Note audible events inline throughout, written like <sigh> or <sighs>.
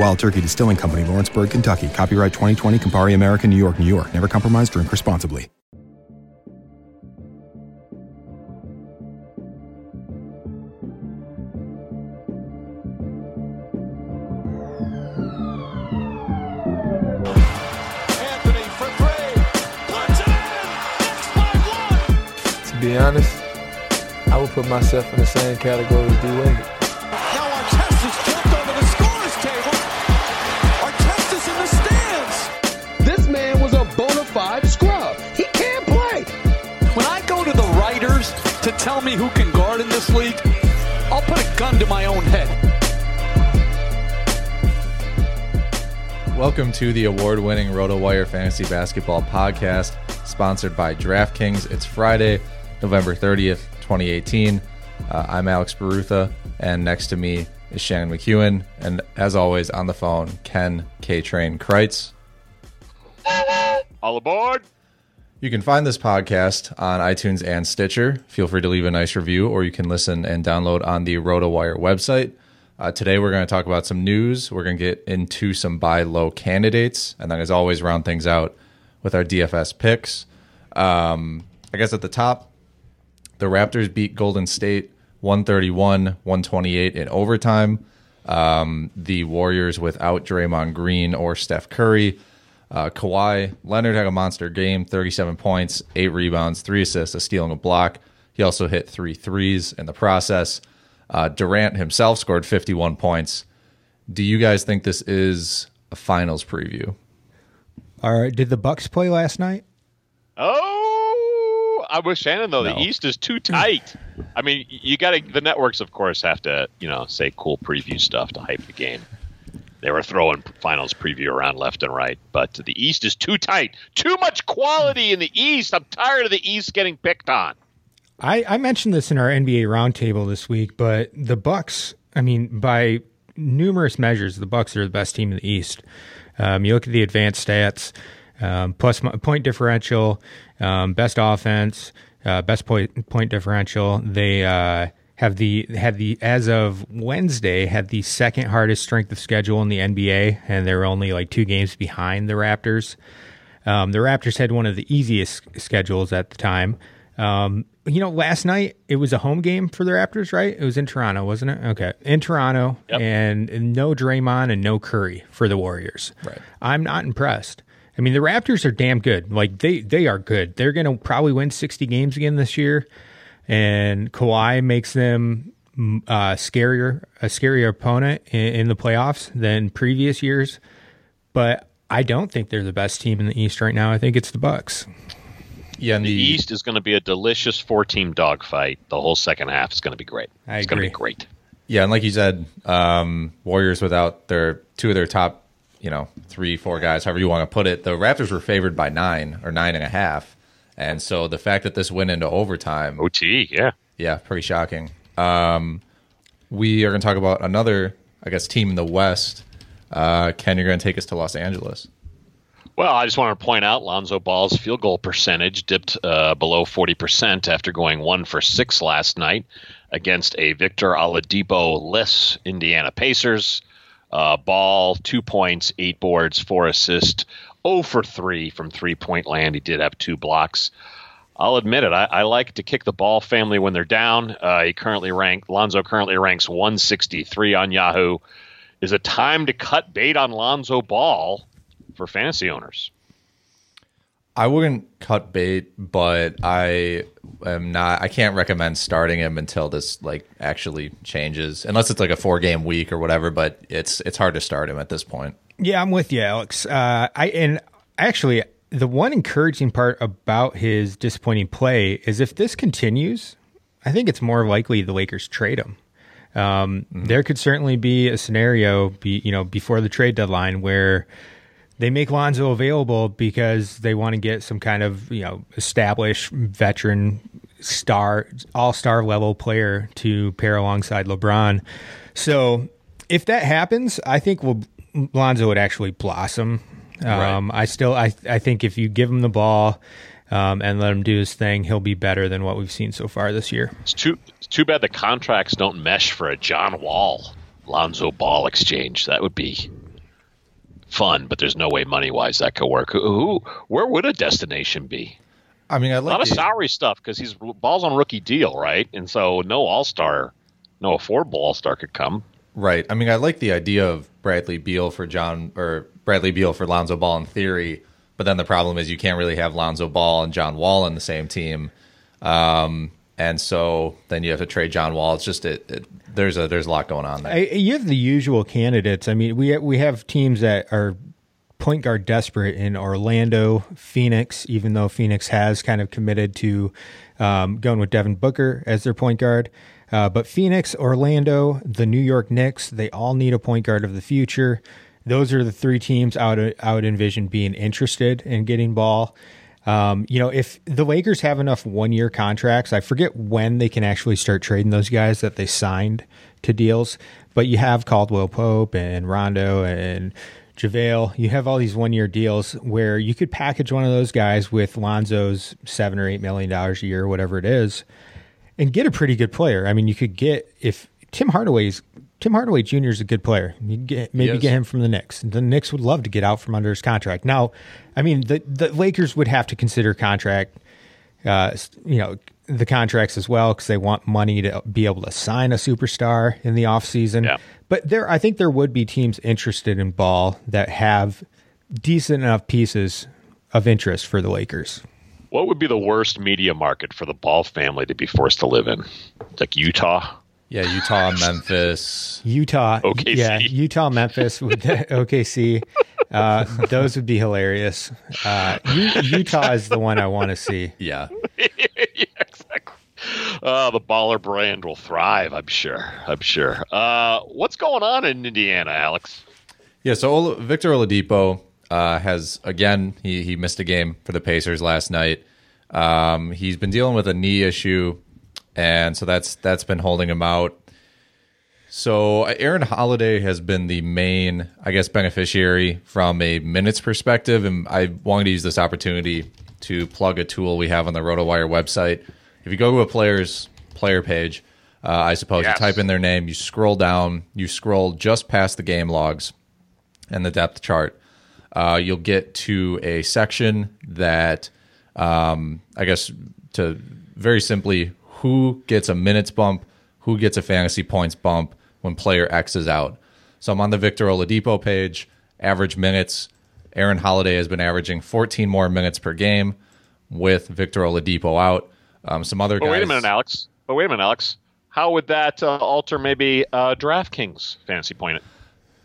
Wild Turkey Distilling Company, Lawrenceburg, Kentucky. Copyright 2020, Campari America, New York, New York. Never compromise, drink responsibly. To be honest, I would put myself in the same category to the award winning RotoWire Fantasy Basketball Podcast, sponsored by DraftKings. It's Friday, November 30th, 2018. Uh, I'm Alex Barutha, and next to me is Shannon McKeown. And as always, on the phone, Ken K Train Kreitz. All aboard. You can find this podcast on iTunes and Stitcher. Feel free to leave a nice review, or you can listen and download on the RotoWire website. Uh, today, we're going to talk about some news. We're going to get into some buy low candidates, and then, as always, round things out with our DFS picks. Um, I guess at the top, the Raptors beat Golden State 131 128 in overtime. Um, the Warriors without Draymond Green or Steph Curry. Uh, Kawhi Leonard had a monster game 37 points, eight rebounds, three assists, a steal, and a block. He also hit three threes in the process. Uh, Durant himself scored 51 points. Do you guys think this is a finals preview? All right. Did the Bucks play last night? Oh, I wish Shannon though. No. The East is too <laughs> tight. I mean, you got to. The networks, of course, have to you know say cool preview stuff to hype the game. They were throwing finals preview around left and right, but the East is too tight. Too much quality in the East. I'm tired of the East getting picked on. I, I mentioned this in our NBA roundtable this week, but the Bucks. I mean, by numerous measures, the Bucks are the best team in the East. Um, you look at the advanced stats, um, point differential, um, best offense, uh, best point point differential. They uh, have the had the as of Wednesday had the second hardest strength of schedule in the NBA, and they're only like two games behind the Raptors. Um, the Raptors had one of the easiest schedules at the time. Um, you know, last night it was a home game for the Raptors, right? It was in Toronto, wasn't it? Okay, in Toronto, Yep. and, and no Draymond and no Curry for the Warriors. Right. I'm not impressed. I mean, the Raptors are damn good. Like they they are good. They're going to probably win 60 games again this year. and Kawhi makes them mm, uh, scarier, a scarier opponent in, in the playoffs than previous years. But I don't think they're the best team in the East right now. I think it's the Bucks. Yeah, The the, East is going to be a delicious four-team dogfight. The whole second half is going to be great. I it's going to be great. yeah, and like you said, um, Warriors without their two of their top, you know, three, four guys, however you want to put it. The Raptors were favored by nine or nine and a half, and so the fact that this went into overtime, OT, yeah. yeah, pretty shocking. Um, we are going to talk about another, I guess, team in the West. Uh, Ken, you're going to take us to Los Angeles. Well, I just want to point out Lonzo Ball's field goal percentage dipped uh, below 40% after going one for six last night against a Victor Oladipo less Indiana Pacers. Uh, Ball, two points, eight boards, four assists, 0 for 3 from three point land. He did have two blocks. I'll admit it. I, I like to kick the ball family when they're down. Uh, he currently ranked Lonzo currently ranks 163 on Yahoo. Is it time to cut bait on Lonzo Ball for fantasy owners? I wouldn't cut bait, but I am not. I can't recommend starting him until this like actually changes, unless it's like a four game week or whatever. But it's it's hard to start him at this point. Yeah, I'm with you, Alex. Uh, I and actually, the one encouraging part about his disappointing play is if this continues, I think it's more likely the Lakers trade him. Um, There could certainly be a scenario, be you know, before the trade deadline where they make Lonzo available because they want to get some kind of you know established veteran star, all star level player to pair alongside LeBron. So if that happens, I think we'll, Lonzo would actually blossom. Um, I still, I, I think if you give him the ball um, and let him do his thing, he'll be better than what we've seen so far this year. It's too it's too bad the contracts don't mesh for a John Wall Lonzo Ball exchange. That would be fun, but there's no way money wise that could work. Who, who where would a destination be? I mean, I like a lot of the- salary stuff because he's balls on rookie deal, right? And so no All Star, no affordable All Star could come. right. I mean, I like the idea of Bradley Beal for John or Bradley Beal for Lonzo Ball in theory, but then the problem is you can't really have Lonzo Ball and John Wall in the same team. Um, and so then you have to trade John Wall. It's just it, it there's a there's a lot going on there. I, you have the usual candidates. I mean, we we have teams that are point guard desperate in Orlando, Phoenix. Even though Phoenix has kind of committed to um, going with Devin Booker as their point guard, uh, but Phoenix, Orlando, the New York Knicks, they all need a point guard of the future. Those are the three teams I would, I would envision being interested in getting ball. Um, you know, if the Lakers have enough one year contracts, I forget when they can actually start trading those guys that they signed to deals, but you have Caldwell Pope and Rondo and JaVale. You have all these one year deals where you could package one of those guys with Lonzo's seven or eight million dollars a year, whatever it is, and get a pretty good player. I mean, you could get if Tim Hardaway's Tim Hardaway Jr. is a good player. Get, maybe get him from the Knicks. The Knicks would love to get out from under his contract. Now, I mean, the the Lakers would have to consider contract, uh, you know, the contracts as well because they want money to be able to sign a superstar in the offseason. Yeah. But there, I think there would be teams interested in ball that have decent enough pieces of interest for the Lakers. What would be the worst media market for the Ball family to be forced to live in? Like Utah. Yeah, Utah, Memphis. Utah, OKC. yeah, Utah, Memphis with the <laughs> OKC. Uh, those would be hilarious. Uh, U- Utah is the one I want to see. <laughs> Yeah. <laughs> yeah, exactly. Uh, the baller brand will thrive, I'm sure. I'm sure. Uh, what's going on in Indiana, Alex? Yeah, so Ola, Victor Oladipo uh, has again he he missed a game for the Pacers last night. Um, he's been dealing with a knee issue, and so that's that's been holding him out. So uh, Aaron Holiday has been the main, I guess, beneficiary from a minutes perspective, and I wanted to use this opportunity to plug a tool we have on the RotoWire website. If you go to a player's player page, uh, I suppose Yes. you type in their name, you scroll down, you scroll just past the game logs and the depth chart, uh, you'll get to a section that, um, I guess, to very simply, who gets a minutes bump, who gets a fantasy points bump when player X is out. So I'm on the Victor Oladipo page, average minutes. Aaron Holiday has been averaging 14 more minutes per game with Victor Oladipo out. Um, some other But guys. wait a minute, Alex. But wait a minute, Alex. How would that uh, alter maybe uh, DraftKings fantasy point?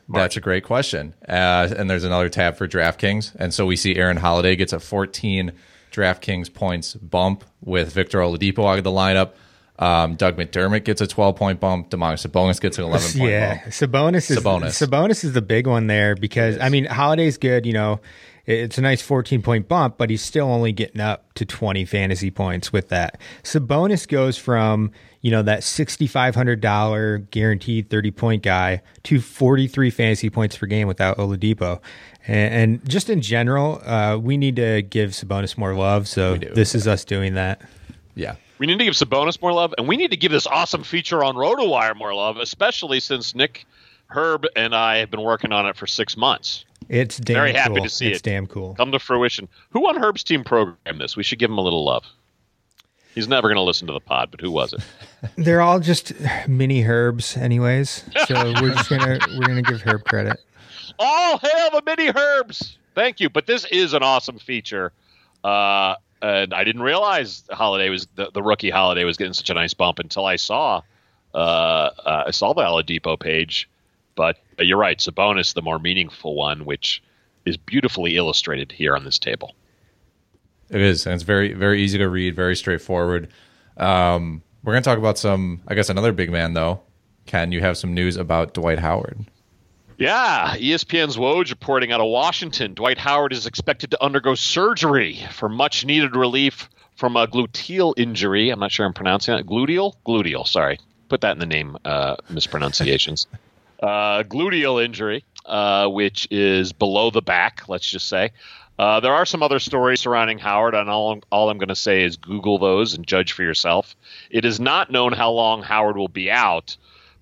That's a great question. Uh, and there's another tab for DraftKings. And so we see Aaron Holiday gets a 14 DraftKings points bump with Victor Oladipo out of the lineup. Um, Doug McDermott gets a 12 point bump. Domantas Sabonis gets an 11 <laughs> point yeah, bump. Sabonis is Sabonis. Sabonis is the big one there because I mean Holiday's good. You know, it's a nice 14 point bump, but he's still only getting up to 20 fantasy points with that. Sabonis goes from you know that $6,500 guaranteed 30 point guy to 43 fantasy points per game without Oladipo. And, and just in general, uh, we need to give Sabonis more love. So this is us doing that. Yeah. We need to give Sabonis more love, and we need to give this awesome feature on RotoWire more love, especially since Nick, Herb, and I have been working on it for six months. It's damn Very happy cool. to see it's it. damn cool. Come to fruition. Who on Herb's team programmed this? We should give him a little love. He's never going to listen to the pod, but who was it? They're all just mini herbs, anyways. So we're just gonna we're gonna give Herb credit. All hail the mini herbs. Thank you. But this is an awesome feature. Uh, and I didn't realize the Holiday was the, the rookie Holiday was getting such a nice bump until I saw uh, uh, I saw the Oladipo page. But uh, you're right, Sabonis, the more meaningful one, which is beautifully illustrated here on this table. It is, and it's very very easy to read, very straightforward. Um, we're going to talk about some, I guess, another big man though. Ken, you have some news about Dwight Howard. Yeah, ESPN's Woj reporting out of Washington. Dwight Howard is expected to undergo surgery for much needed relief from a gluteal injury. I'm not sure I'm pronouncing that. Gluteal? Gluteal, sorry. Put that in the name uh, mispronunciations. <laughs> uh, gluteal injury, uh, which is below the back, let's just say. Uh, there are some other stories surrounding Howard, and all, all I'm going to say is Google those and judge for yourself. It is not known how long Howard will be out,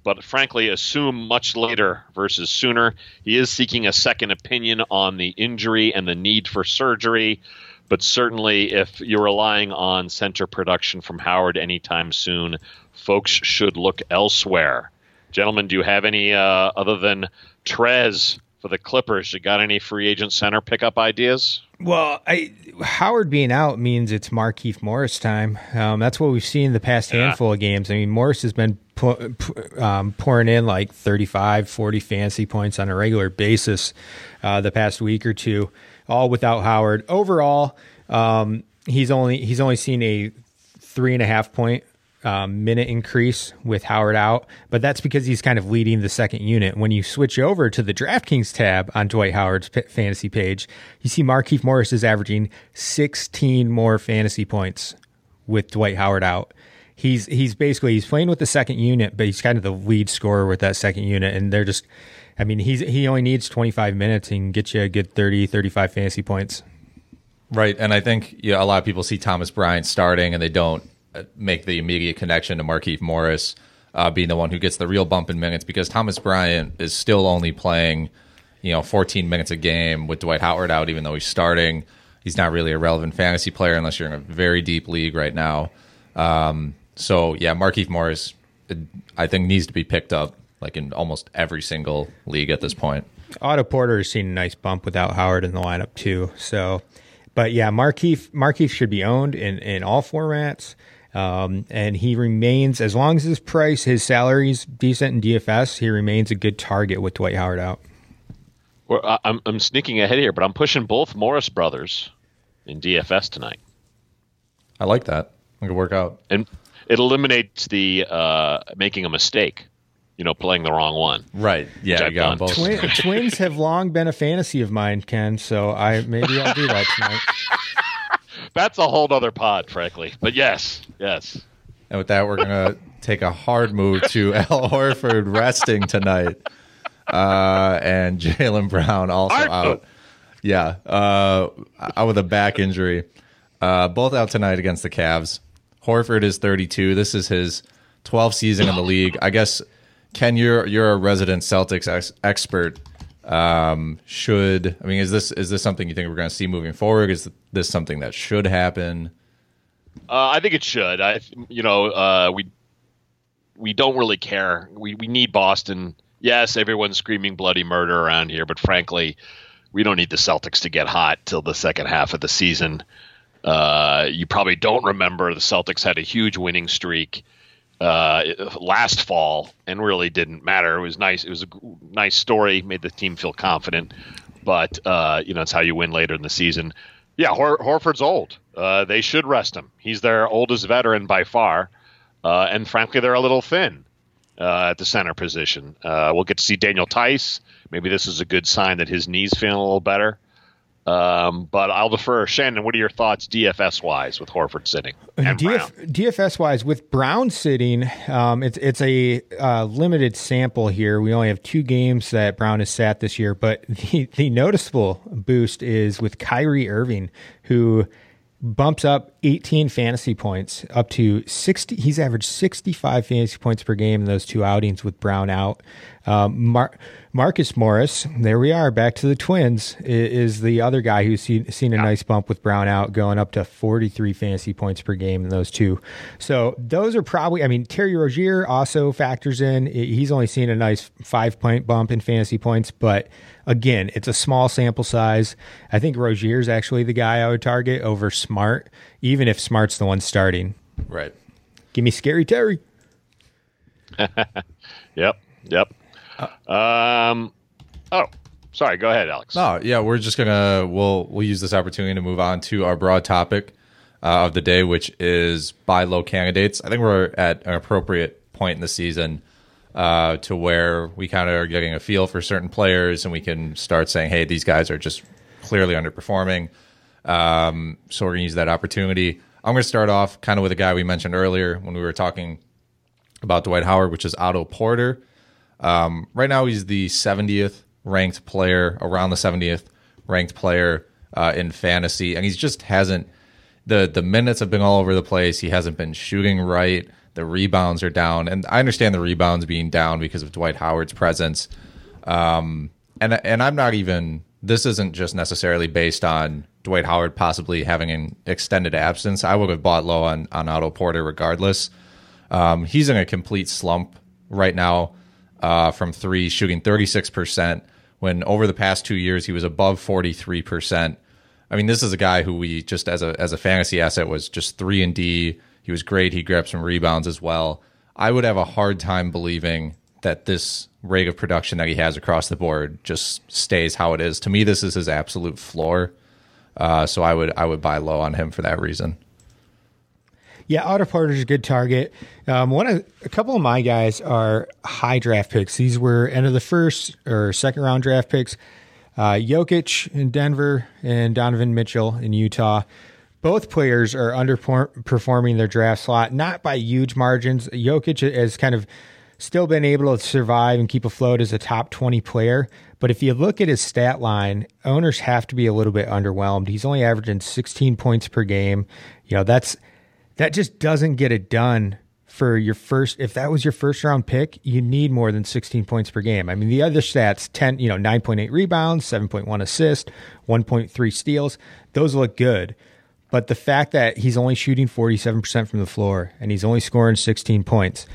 but frankly, assume much later versus sooner. He is seeking a second opinion on the injury and the need for surgery, but certainly if you're relying on center production from Howard anytime soon, folks should look elsewhere. Gentlemen, do you have any uh, other than Trez for the Clippers? You got any free agent center pickup ideas? Well, I, Howard being out means it's Markieff Morris time. Um, that's what we've seen the past handful of games. I mean, Morris has been pu- pu- um, pouring in like 35, 40 fantasy points on a regular basis uh, the past week or two, all without Howard. Overall, um, he's only he's only seen a three and a half point um, minute increase with Howard out, but that's because he's kind of leading the second unit. When you switch over to the DraftKings tab on Dwight Howard's p- fantasy page, you see Markieff Morris is averaging 16 more fantasy points with Dwight Howard out. He's he's basically he's playing with the second unit, but he's kind of the lead scorer with that second unit, and they're just. I mean, he's he only needs 25 minutes and get you a good 30, 35 fantasy points. Right, and I think yeah, a lot of people see Thomas Bryant starting and they don't make the immediate connection to Markieff Morris uh, being the one who gets the real bump in minutes because Thomas Bryant is still only playing, you know, 14 minutes a game with Dwight Howard out, even though he's starting. He's not really a relevant fantasy player unless you're in a very deep league right now. Um, so yeah, Markieff Morris, I think needs to be picked up like in almost every single league at this point. Otto Porter has seen a nice bump without Howard in the lineup too. So, but yeah, Markieff Markieff should be owned in in all formats. Um, and he remains as long as his price, his salary's decent in DFS, he remains a good target with Dwight Howard out. Well, I- I'm, I'm sneaking ahead here, but I'm pushing both Morris brothers in DFS tonight. I like that. It could work out. And it eliminates the uh, making a mistake, you know, playing the wrong one. Right. Yeah, you I've done. both. Twin, twins have long been a fantasy of mine, Ken. So I maybe I'll do that tonight. <laughs> That's a whole other pod, frankly. But yes, yes. And with that, we're gonna <laughs> take a hard move to <laughs> Al Horford resting tonight, uh, and Jaylen Brown also Hard out. move. Yeah, uh, out with a back injury. Uh, both out tonight against the Cavs. Horford is 32. This is his 12th season in the league. I guess Ken, you're you're a resident Celtics ex- expert. Um, should I mean is this is this something you think we're going to see moving forward? Is this something that should happen? Uh, I think it should. I, you know, uh, we we don't really care. We we need Boston. Yes, everyone's screaming bloody murder around here, but frankly, we don't need the Celtics to get hot till the second half of the season. Uh, you probably don't remember the Celtics had a huge winning streak uh, last fall and really didn't matter. It was nice. It was a nice story, made the team feel confident. But uh, you know, it's how you win later in the season. Yeah, Hor- Horford's old. Uh, they should rest him. He's their oldest veteran by far, uh, and frankly, they're a little thin uh, at the center position. Uh, we'll get to see Daniel Theis. Maybe this is a good sign that his knees feeling a little better. Um, but I'll defer. Shannon, what are your thoughts DFS wise with Horford sitting? And DF, DFS wise, with Brown sitting, um, it's it's a uh, limited sample here. We only have two games that Brown has sat this year, but <laughs> the, the noticeable boost is with Kyrie Irving, who bumps up 18 fantasy points up to 60. He's averaged 65 fantasy points per game in those two outings with Brown out. Um, Mar- Marcus Morris, there we are, back to the Twins, is, the other guy who's seen, seen a nice bump with Brown out, going up to 43 fantasy points per game in those two. So those are probably, I mean, Terry Rozier also factors in. He's only seen a nice five point bump in fantasy points, but again, it's a small sample size. I think Rozier's actually the guy I would target over Smart, even if Smart's the one starting. Right. Give me Scary Terry. <laughs> yep. Yep. Um, oh, sorry. Go ahead, Alex. No, yeah, we're just gonna we'll we'll use this opportunity to move on to our broad topic uh, of the day, which is buy low candidates. I think we're at an appropriate point in the season uh, to where we kind of are getting a feel for certain players, and we can start saying, "Hey, these guys are just clearly underperforming." Um, so we're gonna use that opportunity. I'm gonna start off kind of with a guy we mentioned earlier when we were talking about Dwight Howard, which is Otto Porter. Um, right now, he's the 70th ranked player, around the 70th ranked player uh, in fantasy, and he just hasn't. the The minutes have been all over the place. He hasn't been shooting right. The rebounds are down, and I understand the rebounds being down because of Dwight Howard's presence. Um, and and I'm not even. This isn't just necessarily based on Dwight Howard possibly having an extended absence. I would have bought low on on Otto Porter regardless. Um, he's in a complete slump right now uh, from three, shooting 36%, when over the past two years he was above 43%. I mean, this is a guy who we just as a as a fantasy asset was just three and D. He was great. He grabbed some rebounds as well. I would have a hard time believing that this rate of production that he has across the board just stays how it is. To me, this is his absolute floor. Uh, so I would I would buy low on him for that reason. Yeah, Otto Porter's a good target. Um, one of a couple of my guys are high draft picks. These were end of the first or second round draft picks. Uh, Jokic in Denver and Donovan Mitchell in Utah. Both players are underperforming their draft slot, not by huge margins. Jokic has kind of still been able to survive and keep afloat as a top 20 player. But if you look at his stat line, owners have to be a little bit underwhelmed. He's only averaging 16 points per game. You know, that's that just doesn't get it done for your first if that was your first round pick you need more than 16 points per game i mean the other stats 10 you know 9.8 rebounds 7.1 assists 1.3 steals those look good but the fact that he's only shooting 47% from the floor and he's only scoring 16 points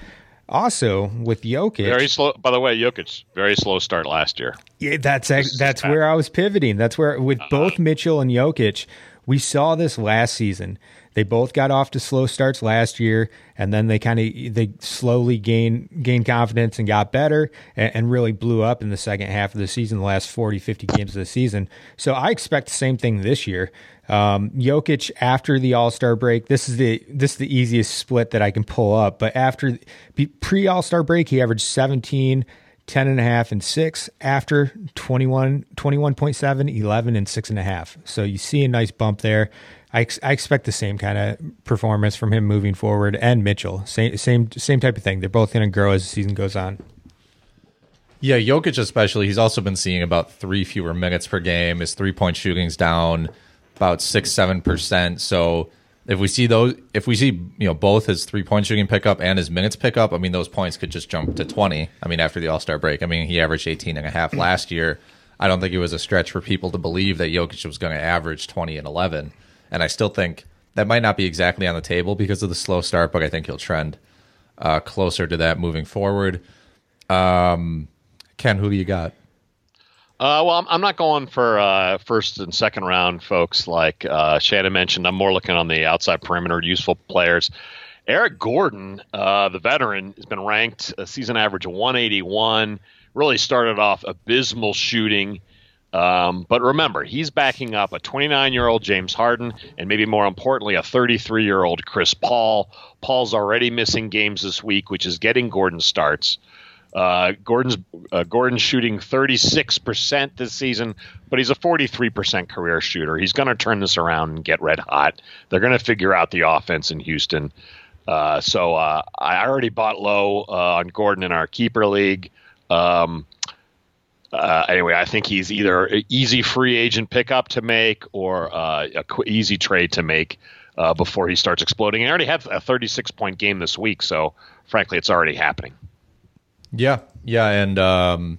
also with Jokic, very slow. By the way, Jokic very slow start last year. Yeah, that's that's where I was pivoting. That's where with uh-huh. both Mitchell and Jokic, we saw this last season. They both got off to slow starts last year, and then they kind of they slowly gain gain confidence and got better, and, and, really blew up in the second half of the season, the last 40, 50 games of the season. So I expect the same thing this year. Um, Jokic after the All Star break, this is the this is the easiest split that I can pull up. But after pre All Star break, he averaged 17. 10 and a half and 6 after 21 21.7 11 and 6 and a half so you see a nice bump there I, ex- I expect the same kind of performance from him moving forward, and Mitchell, same same same type of thing. They're both going to grow as the season goes on. Yeah, Jokic especially. He's also been seeing about three fewer minutes per game. His three point shooting's down about six seven percent. So if we see those, if we see you know both his three point shooting pickup and his minutes pickup, I mean those points could just jump to twenty. I mean after the All Star break, I mean he averaged 18 and a half last year. I don't think it was a stretch for people to believe that Jokic was going to average 20 and 11 and I still think that might not be exactly on the table because of the slow start, but I think he'll trend uh, closer to that moving forward. Um, Ken, who do you got? Uh, well, I'm, I'm not going for uh, first and second round folks like uh, Shannon mentioned. I'm more looking on the outside perimeter, useful players. Eric Gordon, uh, the veteran, has been ranked a season average of 181. Really started off abysmal shooting. Um, but remember, he's backing up a 29 year old James Harden and maybe more importantly, a 33 year old Chris Paul. Paul's already missing games this week, which is getting Gordon starts. Uh, Gordon's uh, Gordon's shooting 36% this season, but he's a 43% career shooter. He's going to turn this around and get red hot. They're going to figure out the offense in Houston. Uh, so uh, I already bought low uh, on Gordon in our keeper league. Um, uh, anyway, I think he's either an easy free agent pickup to make or a qu- easy trade to make before he starts exploding. He already had a 36 point game this week, so frankly, it's already happening. Yeah, yeah, and um,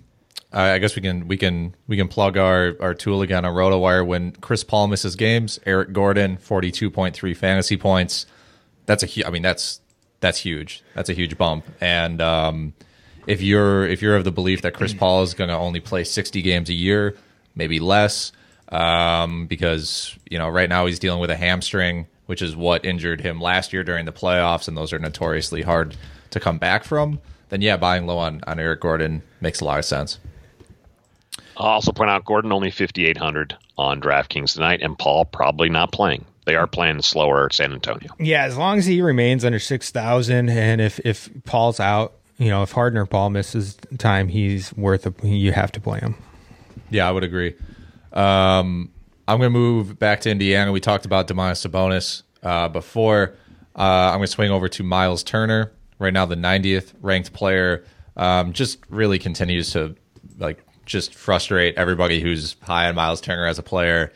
I, I guess we can we can we can plug our our tool again on RotoWire. When Chris Paul misses games, Eric Gordon 42.3 fantasy points. That's a hu- I mean that's that's huge. That's a huge bump, and um, if you're if you're of the belief that Chris Paul is going to only play 60 games a year, maybe less, um, because you know right now he's dealing with a hamstring, which is what injured him last year during the playoffs, and those are notoriously hard to come back from. Then yeah, buying low on on Eric Gordon makes a lot of sense. I'll also point out Gordon only 5,800 on DraftKings tonight, and Paul probably not playing. They are playing slower San Antonio. Yeah, as long as he remains under six thousand, and if if Paul's out, you know, if Harden or Paul misses time, he's worth a. You have to play him. Yeah, I would agree. Um, I'm going to move back to Indiana. We talked about Domantas Sabonis uh, before. Uh, I'm going to swing over to Miles Turner. Right now, the 90th ranked player. Um, just really continues to like just frustrate everybody who's high on Miles Turner as a player.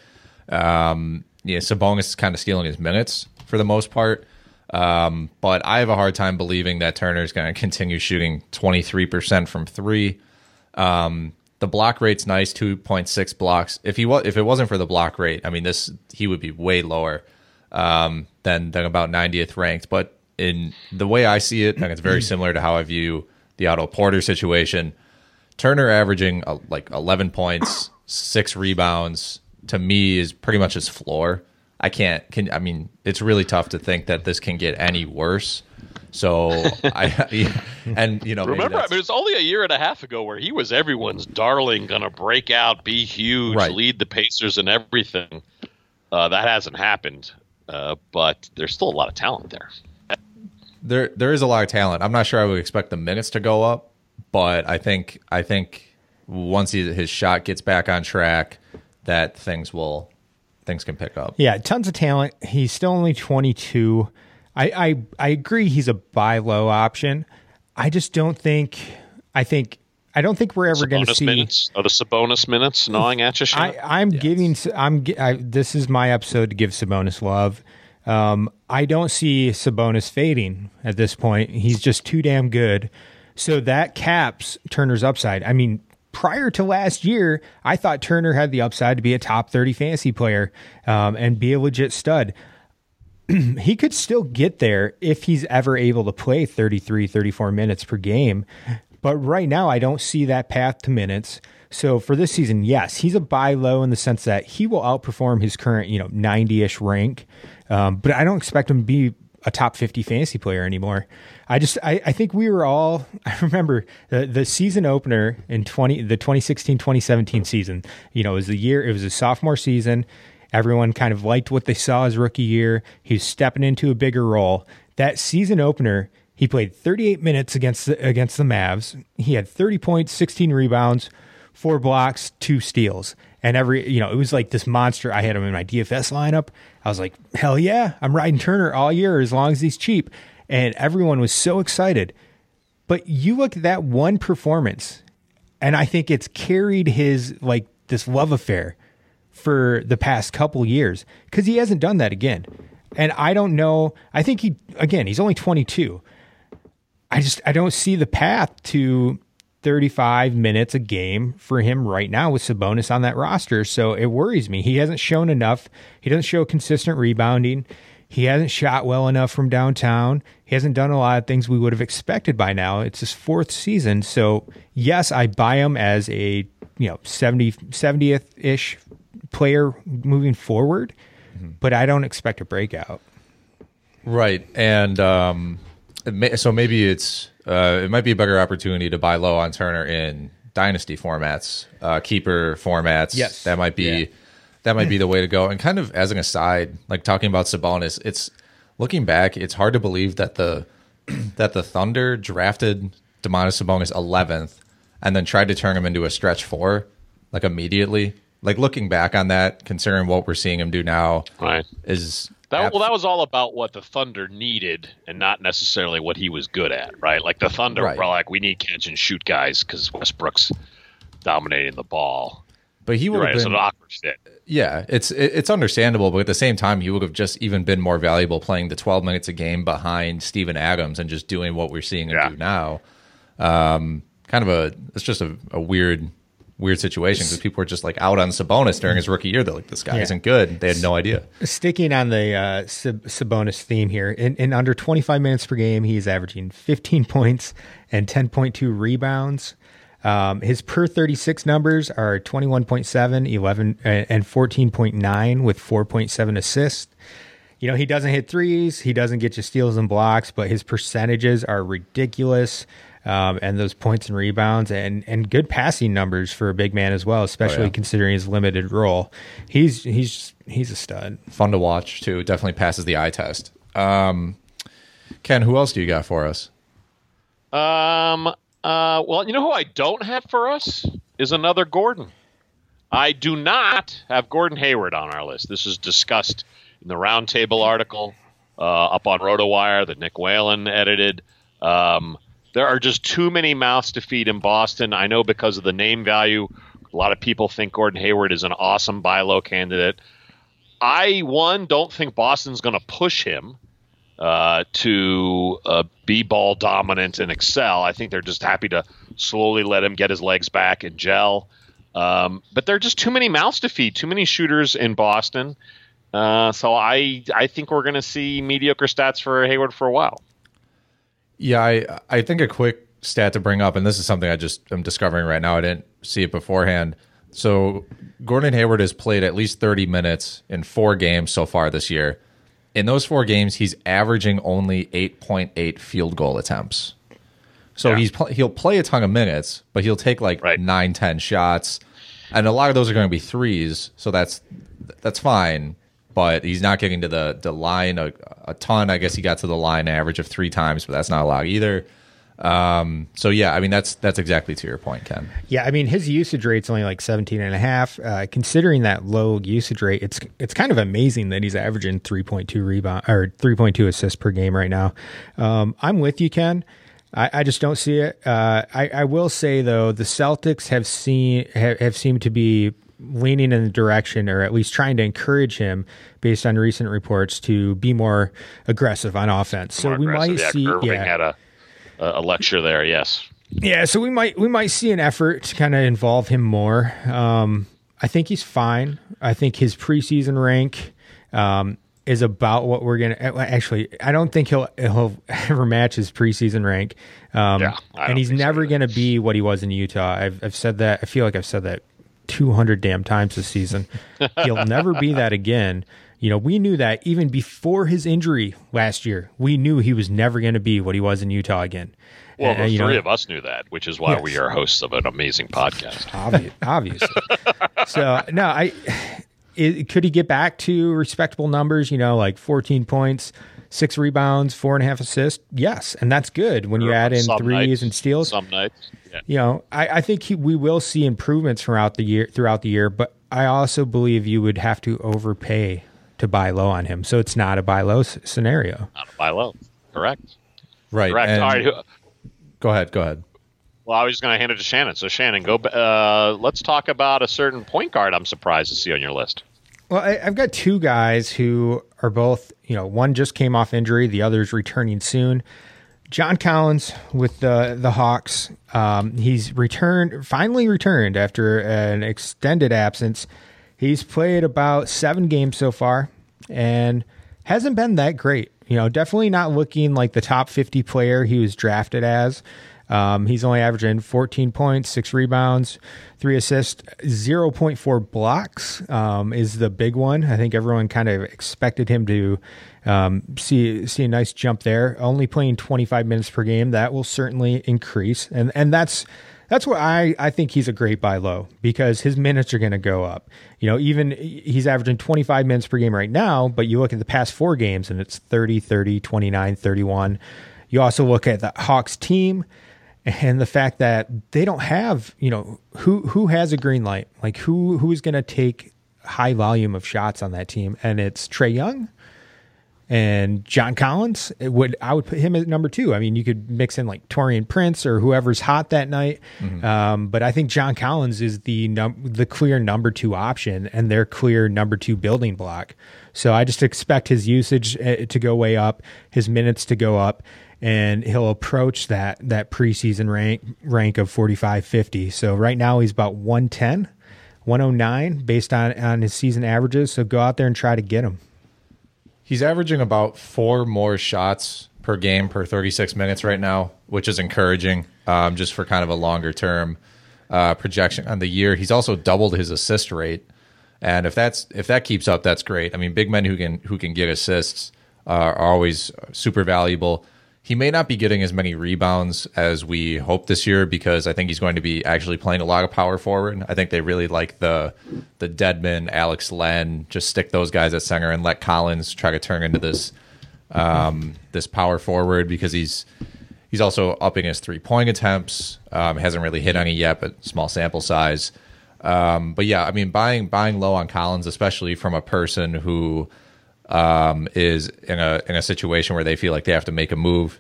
Um, yeah, Sabonis is kind of stealing his minutes for the most part. Um, but I have a hard time believing that Turner is going to continue shooting 23% from three. Um, the block rate's nice, 2.6 blocks. If he was, if it wasn't for the block rate, I mean, this he would be way lower um, than than about 90th ranked. But in the way I see it, and it's very <clears throat> similar to how I view the Otto Porter situation. Turner averaging uh, like 11 points, six rebounds to me is pretty much his floor. I can't. Can I mean? It's really tough to think that this can get any worse. So <laughs> I and you know remember I mean it's only a year and a half ago where he was everyone's darling, gonna break out, be huge, Right. lead the Pacers and everything. Uh, that hasn't happened, uh, but there's still a lot of talent there. There there is a lot of talent. I'm not sure I would expect the minutes to go up, but I think I think once he, his shot gets back on track, that things will things can pick up. Yeah, tons of talent. He's still only 22. I I, I agree he's a buy low option. I just don't think. I think I don't think we're ever going to Sabonis see. minutes are the Sabonis minutes gnawing at you. Sean? I, I'm giving. I'm. I, this is my episode to give Sabonis love. Um, I don't see Sabonis fading at this point. He's just too damn good. So that caps Turner's upside. I mean, prior to last year, I thought Turner had the upside to be a top 30 fantasy player um, and be a legit stud. <clears throat> he could still get there if he's ever able to play 33, 34 minutes per game. But right now, I don't see that path to minutes. So for this season, yes, he's a buy low in the sense that he will outperform his current, you know, 90 ish rank. Um, but I don't expect him to be a top 50 fantasy player anymore. I just, I, I think we were all, <laughs> I remember the, the season opener in 20, the 2016 2017 season, you know, it was the year, it was a sophomore season. Everyone kind of liked what they saw his rookie year. He was stepping into a bigger role. That season opener, he played 38 minutes against the, against the Mavs. He had 30 points, 16 rebounds, four blocks, two steals. And every, you know, it was like this monster. I had him in my DFS lineup. I was like, hell yeah, I'm riding Turner all year as long as he's cheap. And everyone was so excited. But you look at that one performance, and I think it's carried his, like, this love affair for the past couple years because he hasn't done that again. And I don't know. I think he, again, he's only 22. I just, I don't see the path to 35 minutes a game for him right now with Sabonis on that roster. So it worries me. He hasn't shown enough. He doesn't show consistent rebounding. He hasn't shot well enough from downtown. He hasn't done a lot of things we would have expected by now. It's his fourth season. So, yes, I buy him as a you know 70 70th ish player moving forward, but I don't expect a breakout. Right, and um, so maybe it's uh, it might be a better opportunity to buy low on Turner in dynasty formats, uh, keeper formats. Yes. that might be Yeah. that might be the way to go. And kind of as an aside, like talking about Sabonis, it's looking back, it's hard to believe that the <clears throat> that the Thunder drafted Domantas Sabonis 11th and then tried to turn him into a stretch four like immediately. Like looking back on that, considering what we're seeing him do now, Right. is That, well, that was all about what the Thunder needed and not necessarily what he was good at, right? Like the Thunder Right. were like, we need catch and shoot guys because Westbrook's dominating the ball. But he would right. have It's been an awkward fit. Yeah, it's it- it's understandable, but at the same time, he would have just even been more valuable playing the 12 minutes a game behind Steven Adams and just doing what we're seeing him do now. Um, kind of a it's just a, a weird weird situation because people were just like out on Sabonis during his rookie year. They're like, this guy Yeah. isn't good. They had no idea. Sticking on the uh, Sab- Sabonis theme here, in, in under 25 minutes per game, he's averaging 15 <laughs> points and 10.2 rebounds. Um, his per 36 numbers are 21.7, 11, uh, and 14.9 with 4.7 assists. You know, he doesn't hit threes, he doesn't get you steals and blocks, but his percentages are ridiculous. Um, and those points and rebounds and, and good passing numbers for a big man as well, especially yeah. considering his limited role. He's he's he's a stud. Fun to watch too. Definitely passes the eye test. Um, Ken, who else do you got for us? Um. Uh. Well, you know who I don't have for us is another Gordon. I do not have Gordon Hayward on our list. This is discussed in the roundtable article uh, up on RotoWire that Nick Whalen edited. Um, there are just too many mouths to feed in Boston. I know because of the name value, a lot of people think Gordon Hayward is an awesome buy low candidate. I one don't think Boston's going to push him uh, to uh, be ball dominant and excel. I think they're just happy to slowly let him get his legs back and gel. Um, but there are just too many mouths to feed, too many shooters in Boston. Uh, so I I think we're going to see mediocre stats for Hayward for a while. Yeah, I I think a quick stat to bring up, and this is something I just am discovering right now. I didn't see it beforehand. So Gordon Hayward has played at least 30 minutes in four games so far this year. In those four games, he's averaging only 8.8 field goal attempts. So Yeah. he's he'll play a ton of minutes, but he'll take like Right. nine, ten shots, and a lot of those are going to be threes. So that's that's fine. But he's not getting to the the line a, a ton. I guess he got to the line average of three times, but that's not a lot either. Um, so yeah, I mean that's that's exactly to your point, Ken. Yeah, I mean his usage rate's only like 17 and a half. Uh, considering that low usage rate, it's it's kind of amazing that he's averaging 3.2 rebound or 3.2 assists per game right now. Um, I'm with you, Ken. I, I just don't see it. Uh, I, I will say though, the Celtics have seen have, have seemed to be leaning in the direction, or at least trying to encourage him, based on recent reports, to be more aggressive on offense. So we might yeah, see, Irving yeah, had a a lecture there. Yes. yeah, so we might we might see an effort to kind of involve him more. Um, I think he's fine. I think his preseason rank um, is about what we're gonna. Actually, I don't think he'll he'll <laughs> ever match his preseason rank. Um, Yeah, and he's so never gonna be what he was in Utah. I've I've said that. I feel like I've said that two hundred damn times this season. he'll <laughs> never be that again. You know, we knew that even before his injury last year. We knew he was never going to be what he was in Utah again. Well, And, uh, the you know, three of us knew that, which is why Yes. we are hosts of an amazing podcast. Obvi- obviously. <laughs> so no, I it, could he get back to respectable numbers? You know, like 14 points, six rebounds, four and a half assists. Yes, and that's good when you add in Some threes nights- and steals. Some nights. Yeah. You know, I, I think he, we will see improvements throughout the year. Throughout the year, but I also believe you would have to overpay to buy low on him. So it's not a buy low s- scenario. Not a buy low. Correct. Right. Correct. and- All right. Go ahead. Go ahead. Well, I was just going to hand it to Shannon. So, Shannon, go. Uh, let's talk about a certain point guard. I'm surprised to see on your list. Well, I, I've got two guys who are both, you know, one just came off injury, the other's returning soon. John Collins with the the Hawks. Um, he's returned, finally returned after an extended absence. He's played about seven games so far, and hasn't been that great. You know, definitely not looking like the top fifty player he was drafted as. Um, he's only averaging 14 points, six rebounds, three assists, 0.4 blocks um, is the big one. I think everyone kind of expected him to um, see see a nice jump there. Only playing 25 minutes per game, that will certainly increase, and and that's that's why I, I think he's a great buy low because his minutes are going to go up. You know, even he's averaging 25 minutes per game right now, but you look at the past four games and it's 30, 30, 29, 31. You also look at the Hawks team and the fact that they don't have, you know, who who has a green light? Like who who is going to take high volume of shots on that team? And it's Trae Young and John Collins. would I would put him at number two. I mean, you could mix in like Taurean Prince or whoever's hot that night, mm-hmm. um, but I think John Collins is the num- the clear number two option and their clear number two building block. So I just expect his usage eh, to go way up, his minutes to go up, and he'll approach that that preseason rank rank of 45 50. So right now he's about 110, 109 based on on his season averages. So go out there and try to get him. He's averaging about four more shots per game per 36 minutes right now, which is encouraging um, just for kind of a longer term uh, projection on the year. He's also doubled his assist rate, and if that's if that keeps up, that's great. I mean, big men who can who can get assists uh, are always super valuable. He may not be getting as many rebounds as we hope this year because I think he's going to be actually playing a lot of power forward. I think they really like the the Dedmon, Alex Len, just stick those guys at center and let Collins try to turn into this um, this power forward because he's he's also upping his three point attempts. Um, hasn't really hit any yet, but small sample size. Um, but yeah, I mean, buying buying low on Collins, especially from a person who um, is in a in a situation where they feel like they have to make a move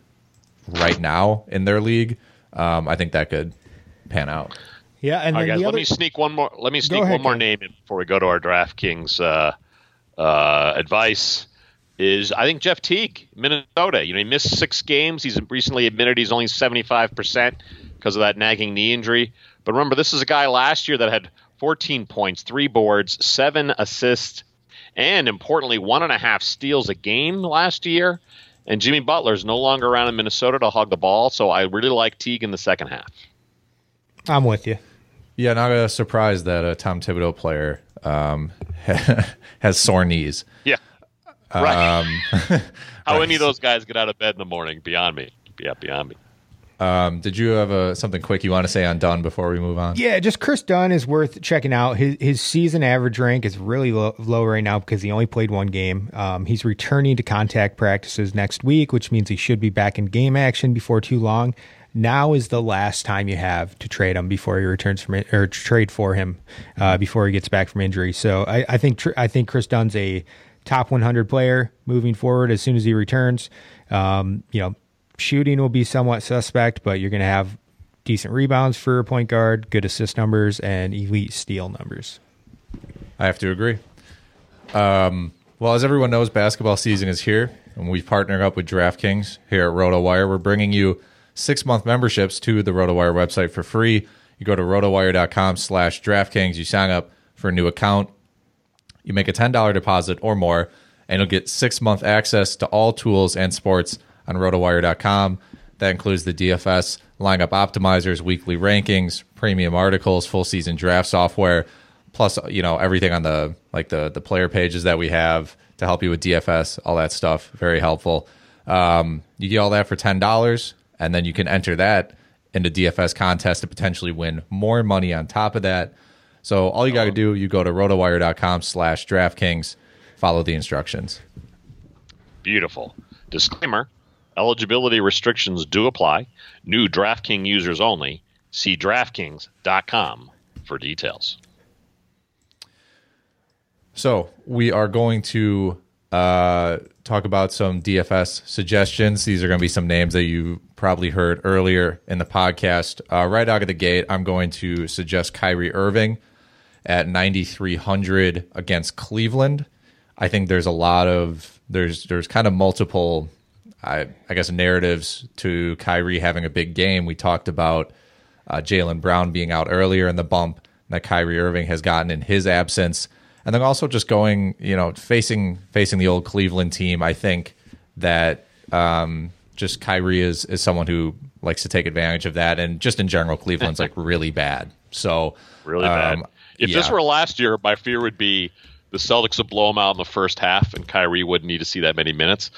right now in their league, um, I think that could pan out. Yeah, and guys, the let me sneak one more. Let me sneak ahead, one more name in before we go to our DraftKings uh, uh, advice. Is I think Jeff Teague, Minnesota. You know, he missed six games. He's recently admitted he's only seventy five percent because of that nagging knee injury. But remember, this is a guy last year that had 14 points, three boards, seven assists, and importantly, one and a half steals a game last year. And Jimmy Butler's no longer around in Minnesota to hog the ball, so I really like Teague in the second half. I'm with you. Yeah, not a surprise that a Tom Thibodeau player um, <laughs> has sore knees. Yeah, <laughs> right. Um, How any of those guys get out of bed in the morning? Beyond me. Yeah, beyond me. Um, did you have a, something quick you want to say on Dunn before we move on? Yeah, just Kris Dunn is worth checking out. His his season average rank is really low, low right now because he only played one game. Um, he's returning to contact practices next week, which means he should be back in game action before too long. Now is the last time you have to trade him before he returns from or trade for him uh, before he gets back from injury. So I, I think I think Kris Dunn's a top 100 player moving forward as soon as he returns. Um, you know, Shooting will be somewhat suspect, but you're going to have decent rebounds for a point guard, good assist numbers, and elite steal numbers. I have to agree. Um, well, as everyone knows, basketball season is here, and we've partnered up with DraftKings here at RotoWire. We're bringing you six month memberships to the RotoWire website for free. You go to rotowire.com slash DraftKings, you sign up for a new account, you make a $10 deposit or more, and you'll get six month access to all tools and sports on rotowire.com. That includes the DFS lineup optimizers, weekly rankings, premium articles, full season draft software, plus you know everything on the like the the player pages that we have to help you with DFS, all that stuff. Very helpful. Um, you get all that for ten dollars, and then you can enter that into DFS contest to potentially win more money on top of that. So all you got to do, you go to rotowire.com slash DraftKings, follow the instructions. Beautiful. Disclaimer Eligibility restrictions do apply. New DraftKings users only. See DraftKings.com for details. So we are going to uh, talk about some DFS suggestions. These are going to be some names that you probably heard earlier in the podcast. Uh, right out of the gate, I'm going to suggest Kyrie Irving at 9,300 against Cleveland. I think there's a lot of there's there's kind of multiple I, I guess narratives to Kyrie having a big game. We talked about uh, Jaylen Brown being out earlier in the bump that Kyrie Irving has gotten in his absence, and then also just going, you know, facing facing the old Cleveland team. I think that um, just Kyrie is is someone who likes to take advantage of that, and just in general, Cleveland's like <laughs> really bad. So really bad. um, If yeah. this were last year, my fear would be the Celtics would blow them out in the first half, and Kyrie wouldn't need to see that many minutes.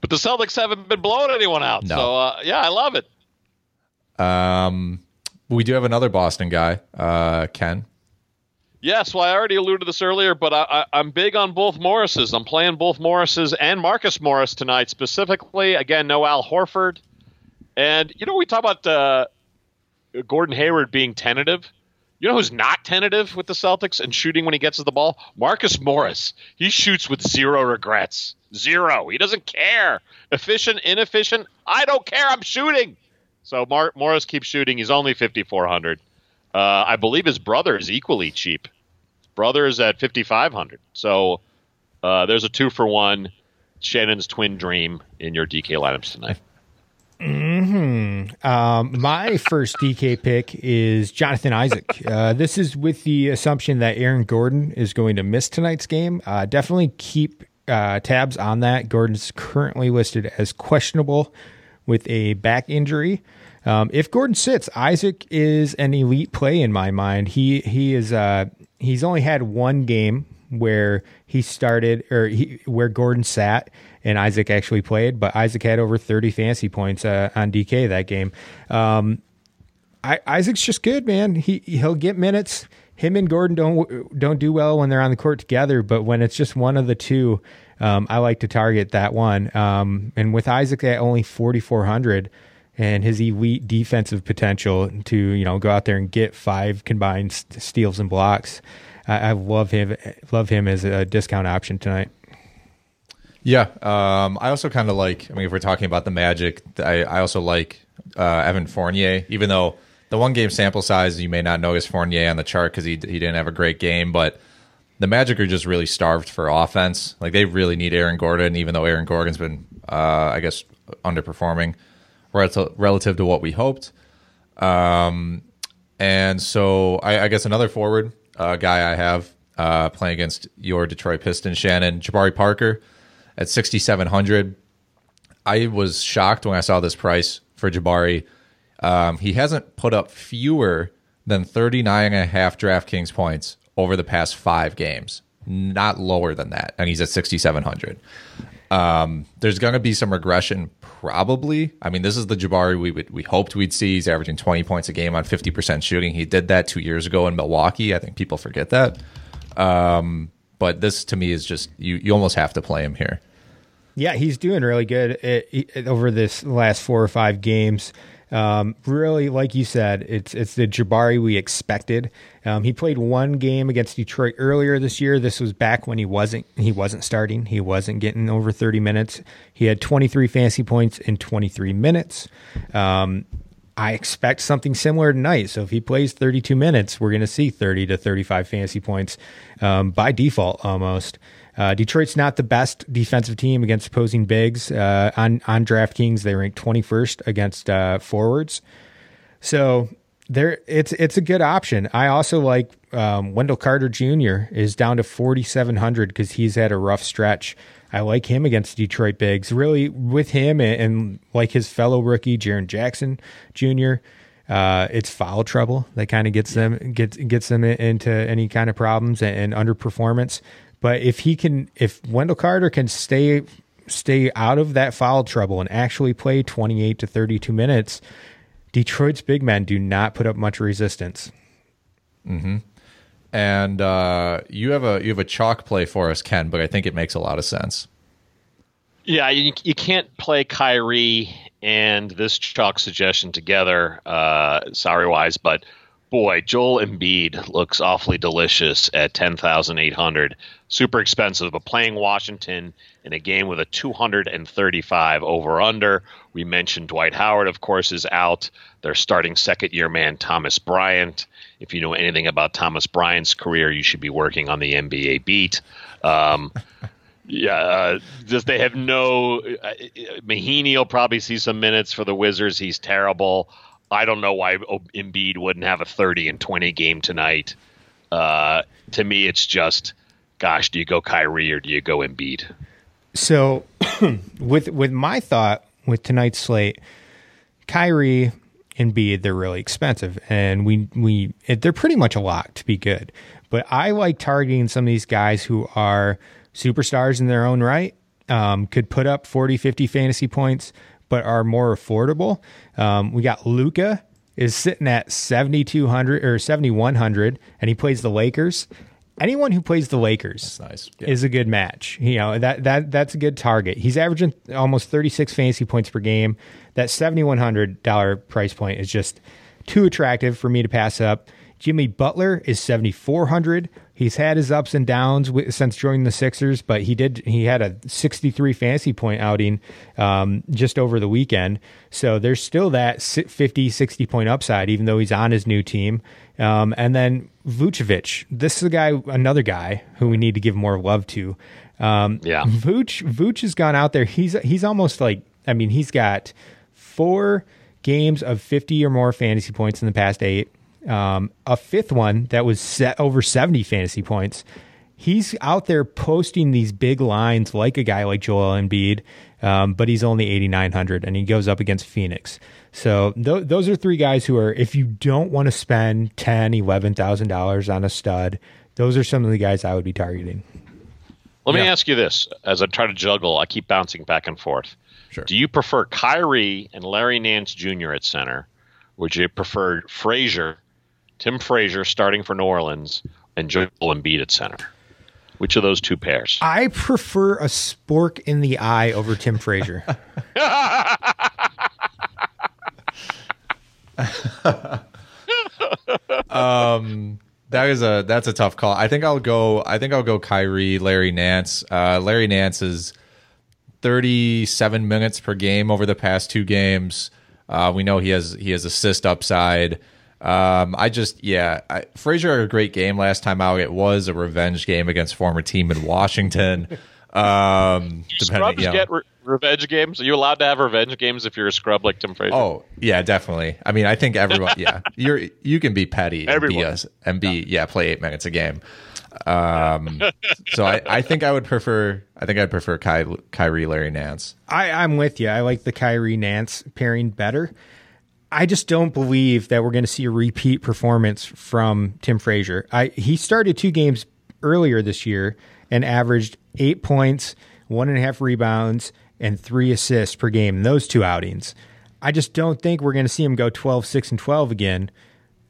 But the Celtics haven't been blowing anyone out, No. so uh, yeah, I love it. Um, we do have another Boston guy, uh, Ken. Yes, well, I already alluded to this earlier, but I, I, I'm big on both Morrises. I'm playing both Morrises and Marcus Morris tonight, specifically. Again, no Al Horford. And, you know, we talk about uh, Gordon Hayward being tentative. You know who's not tentative with the Celtics and shooting when he gets to the ball? Marcus Morris. He shoots with zero regrets. Zero. He doesn't care. Efficient, inefficient. I don't care. I'm shooting. So Mar- Morris keeps shooting. He's only 5,400. Uh, I believe his brother is equally cheap. Brother is at 5,500. So uh, there's a two for one. Shannon's twin dream in your DK lineups tonight. Hmm. Um, my first DK pick is Jonathan Isaac. Uh, this is with the assumption that Aaron Gordon is going to miss tonight's game. Uh, definitely keep uh, tabs on that. Gordon's currently listed as questionable with a back injury. Um, if Gordon sits, Isaac is an elite play in my mind. He he is uh, he's only had one game where he started or he, where Gordon sat and Isaac actually played, but Isaac had over 30 fantasy points uh, on DK that game. Um, I, Isaac's just good, man. He he'll get minutes. Him and Gordon don't don't do well when they're on the court together, but when it's just one of the two, um, I like to target that one. Um, and with Isaac at only 4400 and his elite defensive potential to you know go out there and get five combined steals and blocks, I, I love him love him as a discount option tonight. Yeah, um, I also kind of like. I mean, if we're talking about the Magic, I, I also like uh, Evan Fournier. Even though the one game sample size, you may not notice Fournier on the chart because he he didn't have a great game, but the Magic are just really starved for offense. Like they really need Aaron Gordon, even though Aaron Gordon's been, uh, I guess, underperforming relative relative to what we hoped. Um, and so I, I guess another forward uh, guy I have uh, playing against your Detroit Pistons, Shannon Jabari Parker at 6,700. I was shocked when I saw this price for Jabari. Um, he hasn't put up fewer than 39 and a half DraftKings points over the past five games, not lower than that. And he's at 6,700. Um, there's going to be some regression, probably. I mean, this is the Jabari we would, we hoped we'd see. He's averaging 20 points a game on 50% shooting. He did that two years ago in Milwaukee. I think people forget that. Um, but this to me is just you. You almost have to play him here. Yeah, he's doing really good it, it- over this last four or five games. Um, really, like you said, it's it's the Jabari we expected. Um, he played one game against Detroit earlier this year. This was back when he wasn't he wasn't starting. He wasn't getting over thirty minutes. He had twenty three fantasy points in twenty three minutes. Um, I expect something similar tonight. So if he plays 32 minutes, we're going to see 30 to 35 fantasy points um, by default almost. Uh, Detroit's not the best defensive team against opposing bigs. Uh, on on DraftKings, they rank 21st against uh, forwards. So there, it's it's a good option. I also like um, Wendell Carter Jr. is down to 4,700 because he's had a rough stretch. I like him against Detroit bigs. Really, with him and, and like his fellow rookie Jaren Jackson Jr. Uh, it's foul trouble that kind of gets them gets gets them into any kind of problems and, and underperformance. But if he can, if Wendell Carter can stay stay out of that foul trouble and actually play 28 to 32 minutes, Detroit's big men do not put up much resistance. Mm-hmm. And uh, you have a you have a chalk play for us, Ken, but I think it makes a lot of sense. Yeah, you, you can't play Kyrie and this chalk suggestion together, uh, sorry wise, but boy, Joel Embiid looks awfully delicious at ten thousand eight hundred. Super expensive, but playing Washington in a game with a two hundred and thirty-five over under. We mentioned Dwight Howard, of course, is out. They're starting second year man Thomas Bryant. If you know anything about Thomas Bryant's career, you should be working on the NBA beat. Um, <laughs> yeah, uh, just they have no. Uh, Mahinmi will probably see some minutes for the Wizards. He's terrible. I don't know why Embiid wouldn't have a 30 and 20 game tonight. Uh, to me, it's just, gosh, do you go Kyrie or do you go Embiid? So, <clears throat> with with my thought with tonight's slate, Kyrie and Embiid, they're really expensive, and we we they're pretty much a lock to be good. But I like targeting some of these guys who are superstars in their own right, um, could put up 40, 50 fantasy points, but are more affordable. Um, we got Luka is sitting at 7,200 or 7,100, and he plays the Lakers. Anyone who plays the Lakers nice. yeah. is a good match. You know that that that's a good target. He's averaging almost 36 fantasy points per game. That $7,100 price point is just too attractive for me to pass up. Jimmy Butler is 7400. He's had his ups and downs since joining the Sixers, but he did he had a 63 fantasy point outing um, just over the weekend. So there's still that 50 60 point upside even though he's on his new team. Um, and then Vucevic, this is a guy another guy who we need to give more love to. Um, yeah. Vuce Vuce has gone out there. He's he's almost like I mean, he's got four games of 50 or more fantasy points in the past 8 um, a fifth one that was set over 70 fantasy points. He's out there posting these big lines like a guy like Joel Embiid, um, but he's only 8,900 and he goes up against Phoenix. So th- those are three guys who are, if you don't want to spend ten, eleven thousand dollars on a stud, those are some of the guys I would be targeting. Let yeah. me ask you this: as I'm trying to juggle, I keep bouncing back and forth. Sure. Do you prefer Kyrie and Larry Nance Jr. at center? Would you prefer Frazier Tim Frazier starting for New Orleans, and Joel Embiid at center. Which of those two pairs? I prefer a spork in the eye over Tim Frazier. <laughs> um, that is a that's a tough call. I think I'll go. I think I'll go Kyrie, Larry Nance. Uh, Larry Nance is thirty seven minutes per game over the past two games. Uh, we know he has he has assist upside. Um, I just, yeah, I, Frazier had a great game last time out. It was a revenge game against former team in Washington. <laughs> Um, Do scrubs you know. get re- revenge games? Are you allowed to have revenge games if you're a scrub like Tim Frazier? Oh, yeah, definitely. I mean, I think everyone, yeah, <laughs> you're you can be petty and everyone. be, a, and be yeah, play eight minutes a game. Um, <laughs> so I, I think I would prefer. I think I'd prefer Ky, Kyrie, Larry Nance. I, I'm with you. I like the Kyrie Nance pairing better. I just don't believe that we're going to see a repeat performance from Tim Frazier. I he started two games earlier this year and averaged eight points, one and a half rebounds, and three assists per game in those two outings. I just don't think we're going to see him go 12, 6, and 12 again.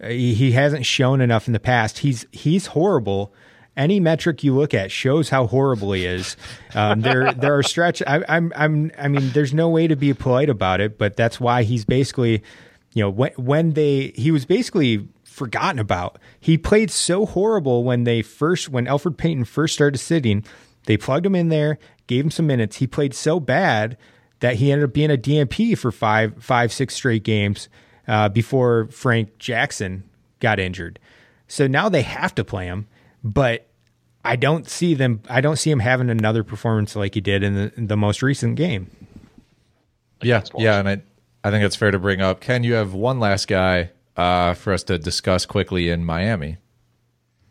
He hasn't shown enough in the past. He's he's horrible. Any metric you look at shows how horrible he is. Um, there there are stretch. I, I'm I'm I mean, there's no way to be polite about it, but that's why he's basically you know, when when they he was basically forgotten about. He played so horrible when they first when Elfrid Payton first started sitting. They plugged him in there, gave him some minutes. He played so bad that he ended up being a DNP for five, five, six straight games uh, before Frank Jackson got injured. So now they have to play him, but I don't see them. I don't see him having another performance like he did in the, in the most recent game. Yeah, yeah, and I I think it's fair to bring up. Ken, you have one last guy uh, for us to discuss quickly in Miami.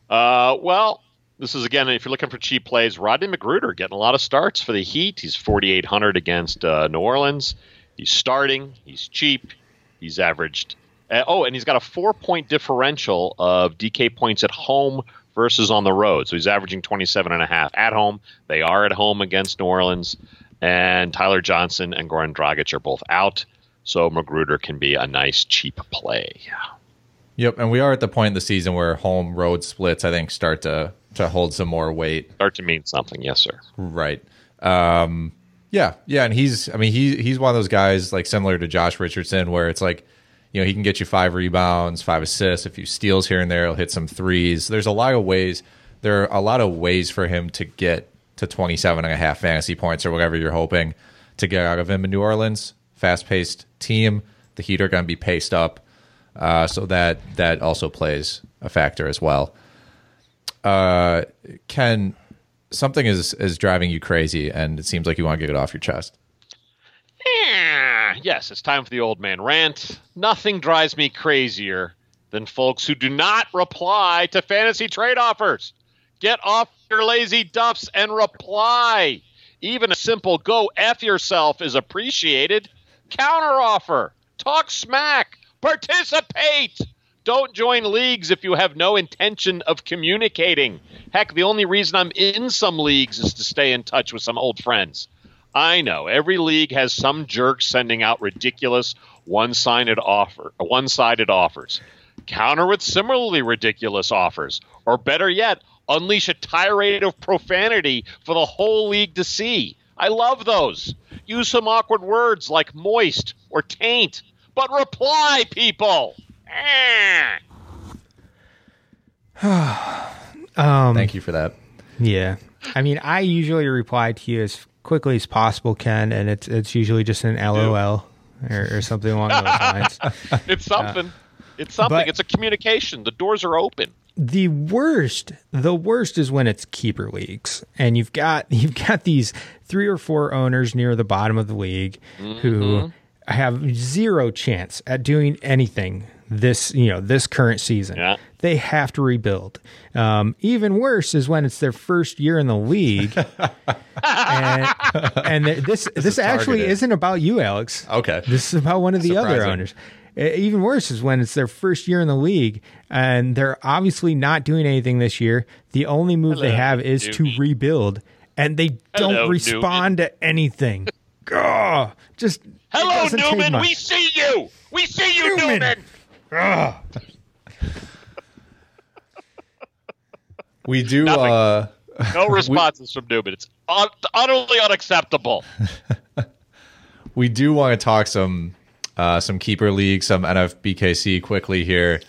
Uh, well, this is again, if you're looking for cheap plays, Rodney McGruder getting a lot of starts for the Heat. He's 4,800 against uh, New Orleans. He's starting. He's cheap. He's averaged. Uh, oh, and he's got a four point differential of DK points at home versus on the road. So he's averaging 27 and a half at home. They are at home against New Orleans. And Tyler Johnson and Goran Dragic are both out. So McGruder can be a nice cheap play. Yep, and we are at the point in the season where home road splits I think start to to hold some more weight. Start to mean something, yes, sir. Right. Um, yeah, yeah, and he's I mean he he's one of those guys like similar to Josh Richardson where it's like you know he can get you five rebounds, five assists, a few steals here and there. He'll hit some threes. There's a lot of ways. There are a lot of ways for him to get to 27 and a half fantasy points or whatever you're hoping to get out of him in New Orleans fast paced team. The Heat are going to be paced up, uh, so that that also plays a factor as well. Uh, Ken, something is is driving you crazy, and it seems like you want to get it off your chest. Yes, it's time for the old man rant. Nothing drives me crazier than folks who do not reply to fantasy trade offers. Get off your lazy duffs and reply. Even a simple go F yourself is appreciated counteroffer. Talk smack. Participate. Don't join leagues if you have no intention of communicating. Heck, the only reason I'm in some leagues is to stay in touch with some old friends. I know every league has some jerk sending out ridiculous one-sided offer, one-sided offers. Counter with similarly ridiculous offers, or better yet, unleash a tirade of profanity for the whole league to see. I love those. Use some awkward words like moist or taint, but reply, people. <sighs> um, Thank you for that. Yeah. I mean, I usually reply to you as quickly as possible, Ken, and it's it's usually just an LOL or, or something along those <laughs> lines. it's something. it's something. but- it's a communication. The doors are open. The worst the worst is when it's keeper leagues and you've got <laughs> you've got these three or four owners near the bottom of the league who have zero chance at doing anything this you know this current season Yeah. they have to rebuild um, even worse is when it's their first year in the league <laughs> and, and th- this this, actually targeted. isn't about you alex Okay. this is about one of the other owners. E- Even worse is when it's their first year in the league and they're obviously not doing anything this year. The only move they have is Newman. to rebuild, and they don't Hello, respond to anything. <laughs> Ugh, just Hello, Newman. We see you. We see you, Newman. Newman. We do. Nothing. Uh, No <laughs> responses from Newman. It's un- utterly unacceptable. <laughs> we do want to talk some uh, some keeper league, some NFBKC quickly here.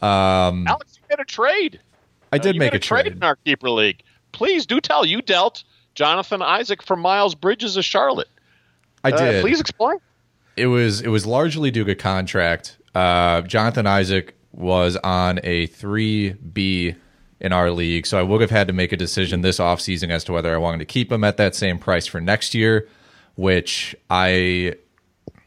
Um, Alex, you made a trade. I Uh, did you make made a trade. in our keeper league. Please do tell. You dealt Jonathan Isaac for Miles Bridges of Charlotte. I Uh, did. please explain. It was it was largely due to contract. Uh, Jonathan Isaac was on a three B in our league, so I would have had to make a decision this offseason as to whether I wanted to keep him at that same price for next year, which I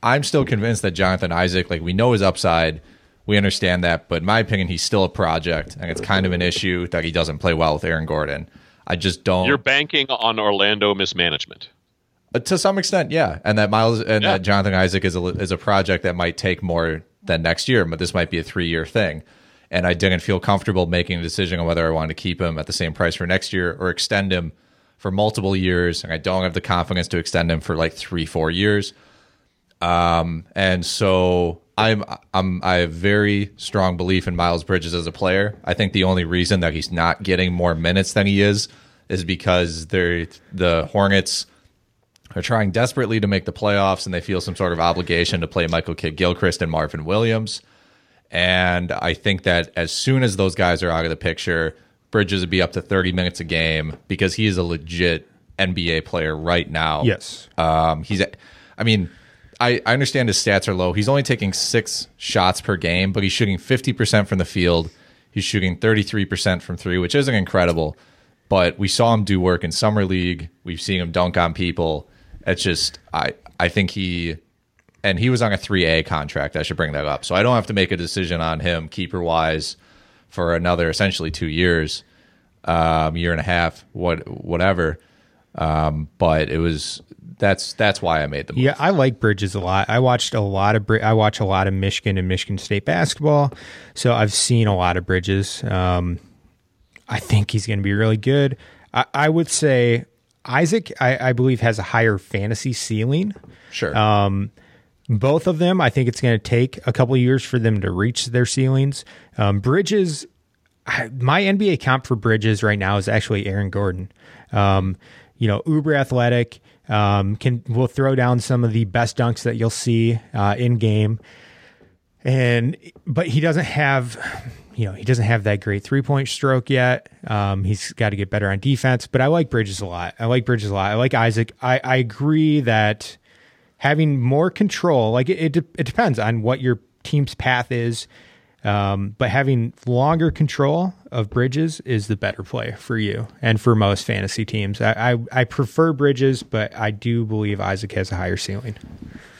I'm still convinced that Jonathan Isaac, like we know his upside, we understand that, but in my opinion, he's still a project, and it's kind of an issue that he doesn't play well with Aaron Gordon. I just don't. You're banking on Orlando mismanagement. Uh, to some extent, yeah, and that Miles and Yeah. that Jonathan Isaac is a is a project that might take more than next year, but this might be a three year thing. And I didn't feel comfortable making a decision on whether I wanted to keep him at the same price for next year or extend him for multiple years. And I don't have the confidence to extend him for like three, four years. Um, and so I'm I'm I have very strong belief in Miles Bridges as a player. I think the only reason that he's not getting more minutes than he is is because they're the Hornets are trying desperately to make the playoffs and they feel some sort of obligation to play Michael Kidd Gilchrist and Marvin Williams. And I think that as soon as those guys are out of the picture, Bridges would be up to 30 minutes a game because he is a legit NBA player right now. Yes. Um, he's, I mean, I, I understand his stats are low. He's only taking six shots per game, but he's shooting 50% from the field. He's shooting 33% from three, which isn't incredible. But we saw him do work in summer league. We've seen him dunk on people. It's just I I think he and he was on a 3A contract. I should bring that up. So I don't have to make a decision on him keeper wise for another essentially 2 years, um year and a half, what whatever. Um but it was that's that's why I made the move. Yeah, I like Bridges a lot. I watched a lot of I watch a lot of Michigan and Michigan State basketball, so I've seen a lot of Bridges. Um, I think he's going to be really good. I, I would say Isaac, I, I believe, has a higher fantasy ceiling. Sure. Um, both of them, I think it's going to take a couple of years for them to reach their ceilings. Um, Bridges, I, my NBA comp for Bridges right now is actually Aaron Gordon. Um, you know, uber athletic, um, can will throw down some of the best dunks that you'll see uh, in game, and but he doesn't have, you know, he doesn't have that great three point stroke yet. Um, he's got to get better on defense. But I like Bridges a lot. I like Bridges a lot. I like Isaac. I, I agree that having more control, like it, it, it depends on what your team's path is. Um, but having longer control of Bridges is the better play for you and for most fantasy teams. I, I, I prefer Bridges, but I do believe Isaac has a higher ceiling.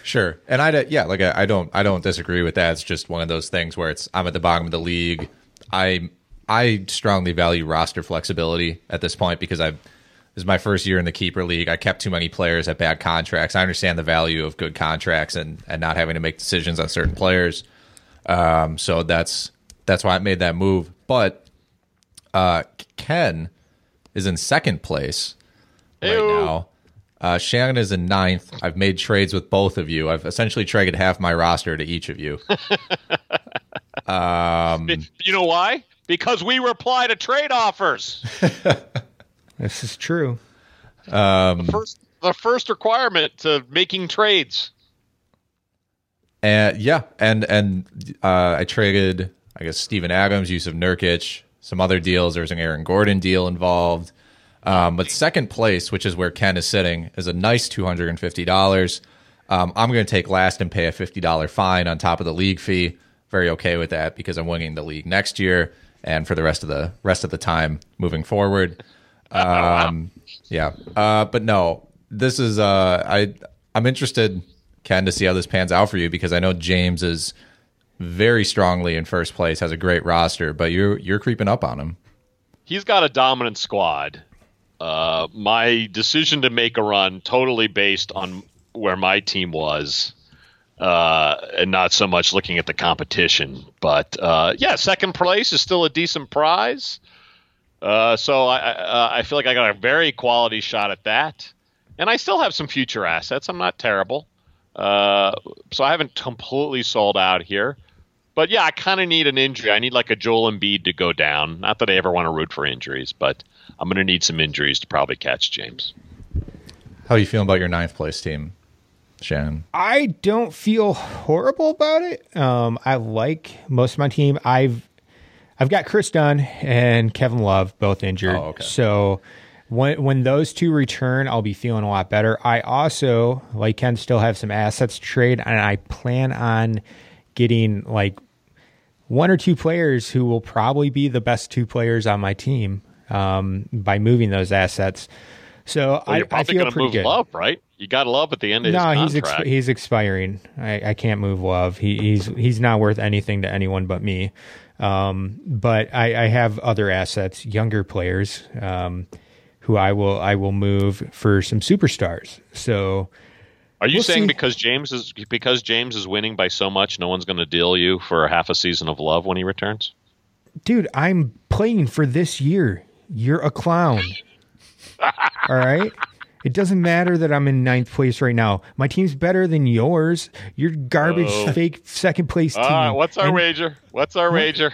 Sure, and I yeah, like I, I don't I don't disagree with that. It's just one of those things where it's I'm at the bottom of the league. I I strongly value roster flexibility at this point because I is my first year in the keeper league. I kept too many players at bad contracts. I understand the value of good contracts and and not having to make decisions on certain players. Um, so that's that's why I made that move. But uh, Ken is in second place right Ew. now. Uh, Shannon is in ninth. I've made trades with both of you. I've essentially traded half my roster to each of you. <laughs> um, You know why? Because we reply to trade offers. <laughs> This is true. um, First, the first requirement to making trades. And yeah, and and uh, I traded, I guess, Steven Adams, Jusuf Nurkic, some other deals. There's an Aaron Gordon deal involved. Um, but second place, which is where Ken is sitting, is a nice two hundred and fifty dollars. Um, I'm going to take last and pay a fifty dollar fine on top of the league fee. Very okay with that because I'm winning the league next year and for the rest of the rest of the time moving forward. <laughs> Um, yeah, uh, but no, this is uh, I I'm interested, Ken, to see how this pans out for you because I know James is very strongly in first place, has a great roster, but you're you're creeping up on him. He's got a dominant squad. Uh, my decision to make a run totally based on where my team was, uh, and not so much looking at the competition. But uh, yeah, second place is still a decent prize. Uh, so I, I, uh, I feel like I got a very quality shot at that, and I still have some future assets. I'm not terrible, uh, so I haven't completely sold out here. But yeah, I kind of need an injury. I need like a Joel Embiid to go down. Not that I ever want to root for injuries, but I'm going to need some injuries to probably catch James. How are you feeling about your ninth place team, Shannon? I don't feel horrible about it. Um, I like most of my team. I've I've got Kris Dunn and Kevin Love both injured. Oh, okay. So when when those two return, I'll be feeling a lot better. I also, like Ken, still have some assets to trade, and I plan on getting like one or two players who will probably be the best two players on my team um, by moving those assets. So Well, I, you're I probably feel pretty move good. Love, right? You got Love at the end of No, his he's contract. exp- he's expiring. I, I can't move Love. He, he's he's not worth anything to anyone but me. Um, but I, I have other assets, younger players, um, who I will I will move for some superstars. So Are you we'll saying see. because James is because James is winning by so much, no one's going to deal you for a half a season of Love when he returns? dude, I'm playing for this year. You're a clown. <laughs> All right. It doesn't matter that I'm in ninth place right now. My team's better than yours. You're garbage, Oh. fake second place team. Ah, what's our And wager? What's our wager?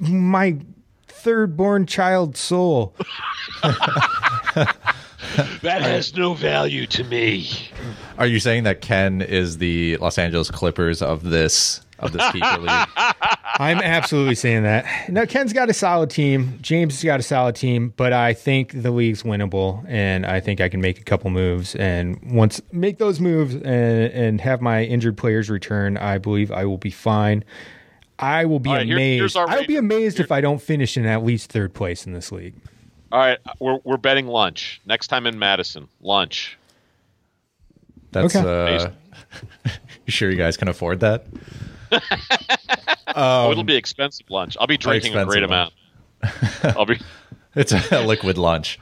My third born child soul. That has no value to me. Are you saying that Ken is the Los Angeles Clippers of this of this keeper league? <laughs> I'm absolutely saying that. No, Ken's got a solid team. James has got a solid team, but I think the league's winnable, and I think I can make a couple moves. And once make those moves and, and have my injured players return, I believe I will be fine. I will be All right, here- amazed. here's our I will be wager. amazed if I don't finish in at least third place in this league. All right, we're we're betting lunch next time in Madison. Lunch. That's Okay. uh, <laughs> you sure you guys can afford that? <laughs> oh, it'll be expensive lunch. I'll be drinking a great expensive amount. I'll be. <laughs> It's a liquid lunch.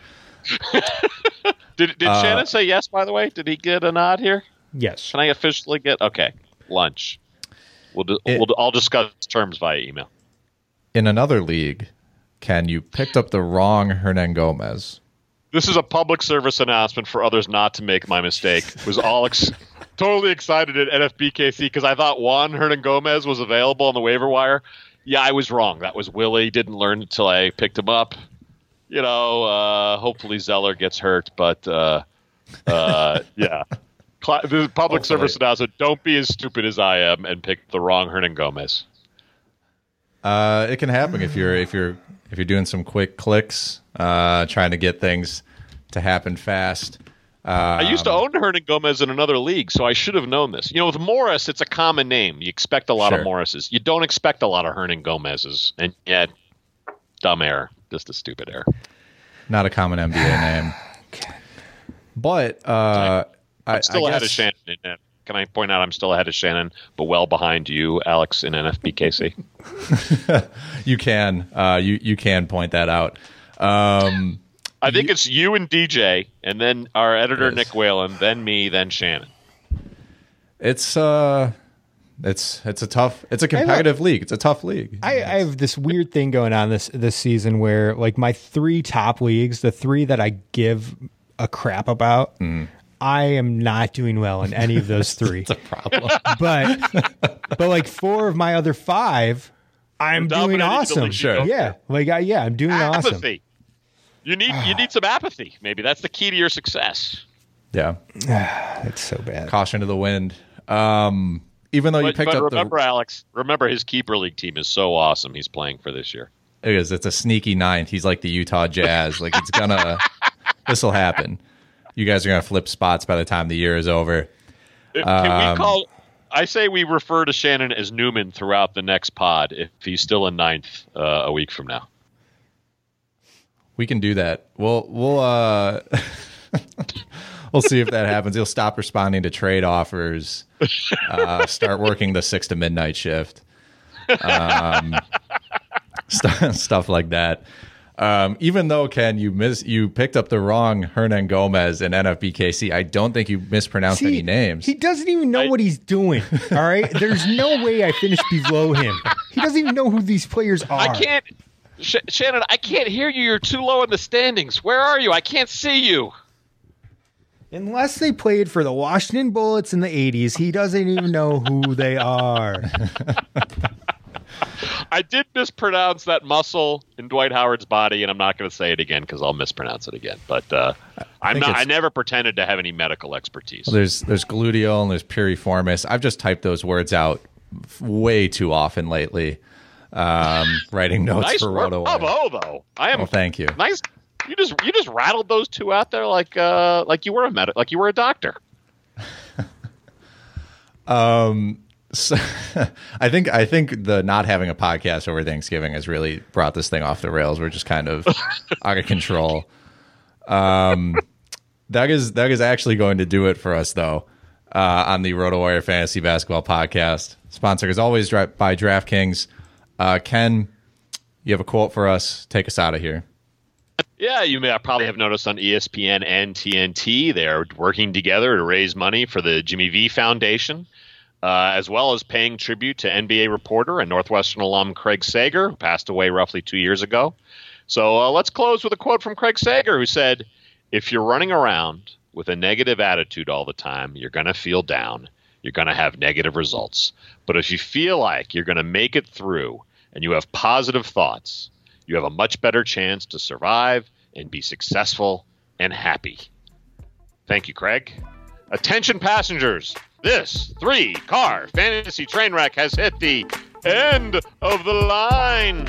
Did did Uh, Shannon say yes? By the way, did he get a nod here? Yes. Can I officially get okay lunch? We'll do, It- we'll I'll discuss terms via email. In another league, Ken, you picked up the wrong Hernangómez. This is a public service announcement for others not to make my mistake. Was all ex- <laughs> totally excited at NFBKC because I thought Juan Hernangómez was available on the waiver wire. Yeah, I was wrong. That was Willy. Didn't learn until I picked him up. You know, uh, hopefully Zeller gets hurt, but uh, uh, <laughs> yeah. Cla- the public Hopefully. service announcement: Don't be as stupid as I am and pick the wrong Hernangómez. Uh, it can happen if you're if you're if you're doing some quick clicks, uh, trying to get things to happen fast. Uh, I used to own Hernangómez in another league, so I should have known this. You know, with Morris, it's a common name. You expect a lot Sure. of Morrises. You don't expect a lot of Hernangómez's, and yet, dumb error, just a stupid error. not a common NBA name. <sighs> But uh, I, I'm still I ahead of Shannon. In that. Can I point out I'm still ahead of Shannon, but well behind you, Alex, in NFBKC? <laughs> <laughs> you can uh, you you can point that out. Um, I think it's you and DJ, and then our editor Nick Whalen, then me, then Shannon. It's uh, it's it's a tough. It's a competitive league. It's a tough league. I, I have this weird thing going on this this season where like my three top leagues, the three that I give a crap about, I am not doing well in any of those <laughs> three. it's a problem. but <laughs> but like four of my other five, I'm doing awesome. Sure. Yeah, like I, yeah, I'm doing awesome. You need you need some apathy. Maybe that's the key to your success. yeah. <sighs> It's so bad. Caution to the wind. Um, even though you picked but up remember, the, Alex, remember his keeper league team is so awesome. He's playing for this year. it is. It's a sneaky ninth. He's like the Utah Jazz. Like it's gonna. <laughs> this will happen. You guys are gonna flip spots by the time the year is over. Can Um, we call? I say we refer to Shannon as Newman throughout the next pod if he's still in ninth uh, a week from now. We can do that. We'll we'll uh <laughs> we'll see if that happens. He'll stop responding to trade offers. Uh, start working the six to midnight shift. Um, <laughs> st- stuff like that. Um, even though Ken, you miss you picked up the wrong Hernangómez in NFBKC. I don't think you mispronounced See, any names. He doesn't even know what he's doing. All right, there's no way I finish below him. He doesn't even know who these players are. I can't, Sh- Shannon. I can't hear you. You're too low in the standings. Where are you? I can't see you. Unless they played for the Washington Bullets in the 80s, he doesn't even know who they are. <laughs> I did mispronounce that muscle in Dwight Howard's body, and I'm not going to say it again because I'll mispronounce it again. But uh, I'm not. I never pretended to have any medical expertise. Well, there's there's gluteal and there's piriformis. I've just typed those words out way too often lately. Um, <laughs> writing notes nice for RotoWire. bravo, though. I am. Well, thank you. Nice. You just you just rattled those two out there like uh like you were a med- like you were a doctor. <laughs> Um, so, <laughs> I think I think the not having a podcast over Thanksgiving has really brought this thing off the rails. We're just kind of <laughs> out of control. Um, Doug is Doug is actually going to do it for us though uh, on the RotoWire Fantasy Basketball Podcast. Sponsored as always by DraftKings. Uh, Ken, you have a quote for us. Take us out of here. Yeah, you may probably have noticed on ESPN and TNT they're working together to raise money for the Jimmy V Foundation, uh, as well as paying tribute to NBA reporter and Northwestern alum Craig Sager, who passed away roughly two years ago. So uh, let's close with a quote from Craig Sager, who said, "If you're running around with a negative attitude all the time, you're going to feel down. You're going to have negative results. But if you feel like you're going to make it through and you have positive thoughts." you have a much better chance to survive and be successful and happy. Thank you, Craig. Attention, passengers. This three car fantasy train wreck has hit the end of the line.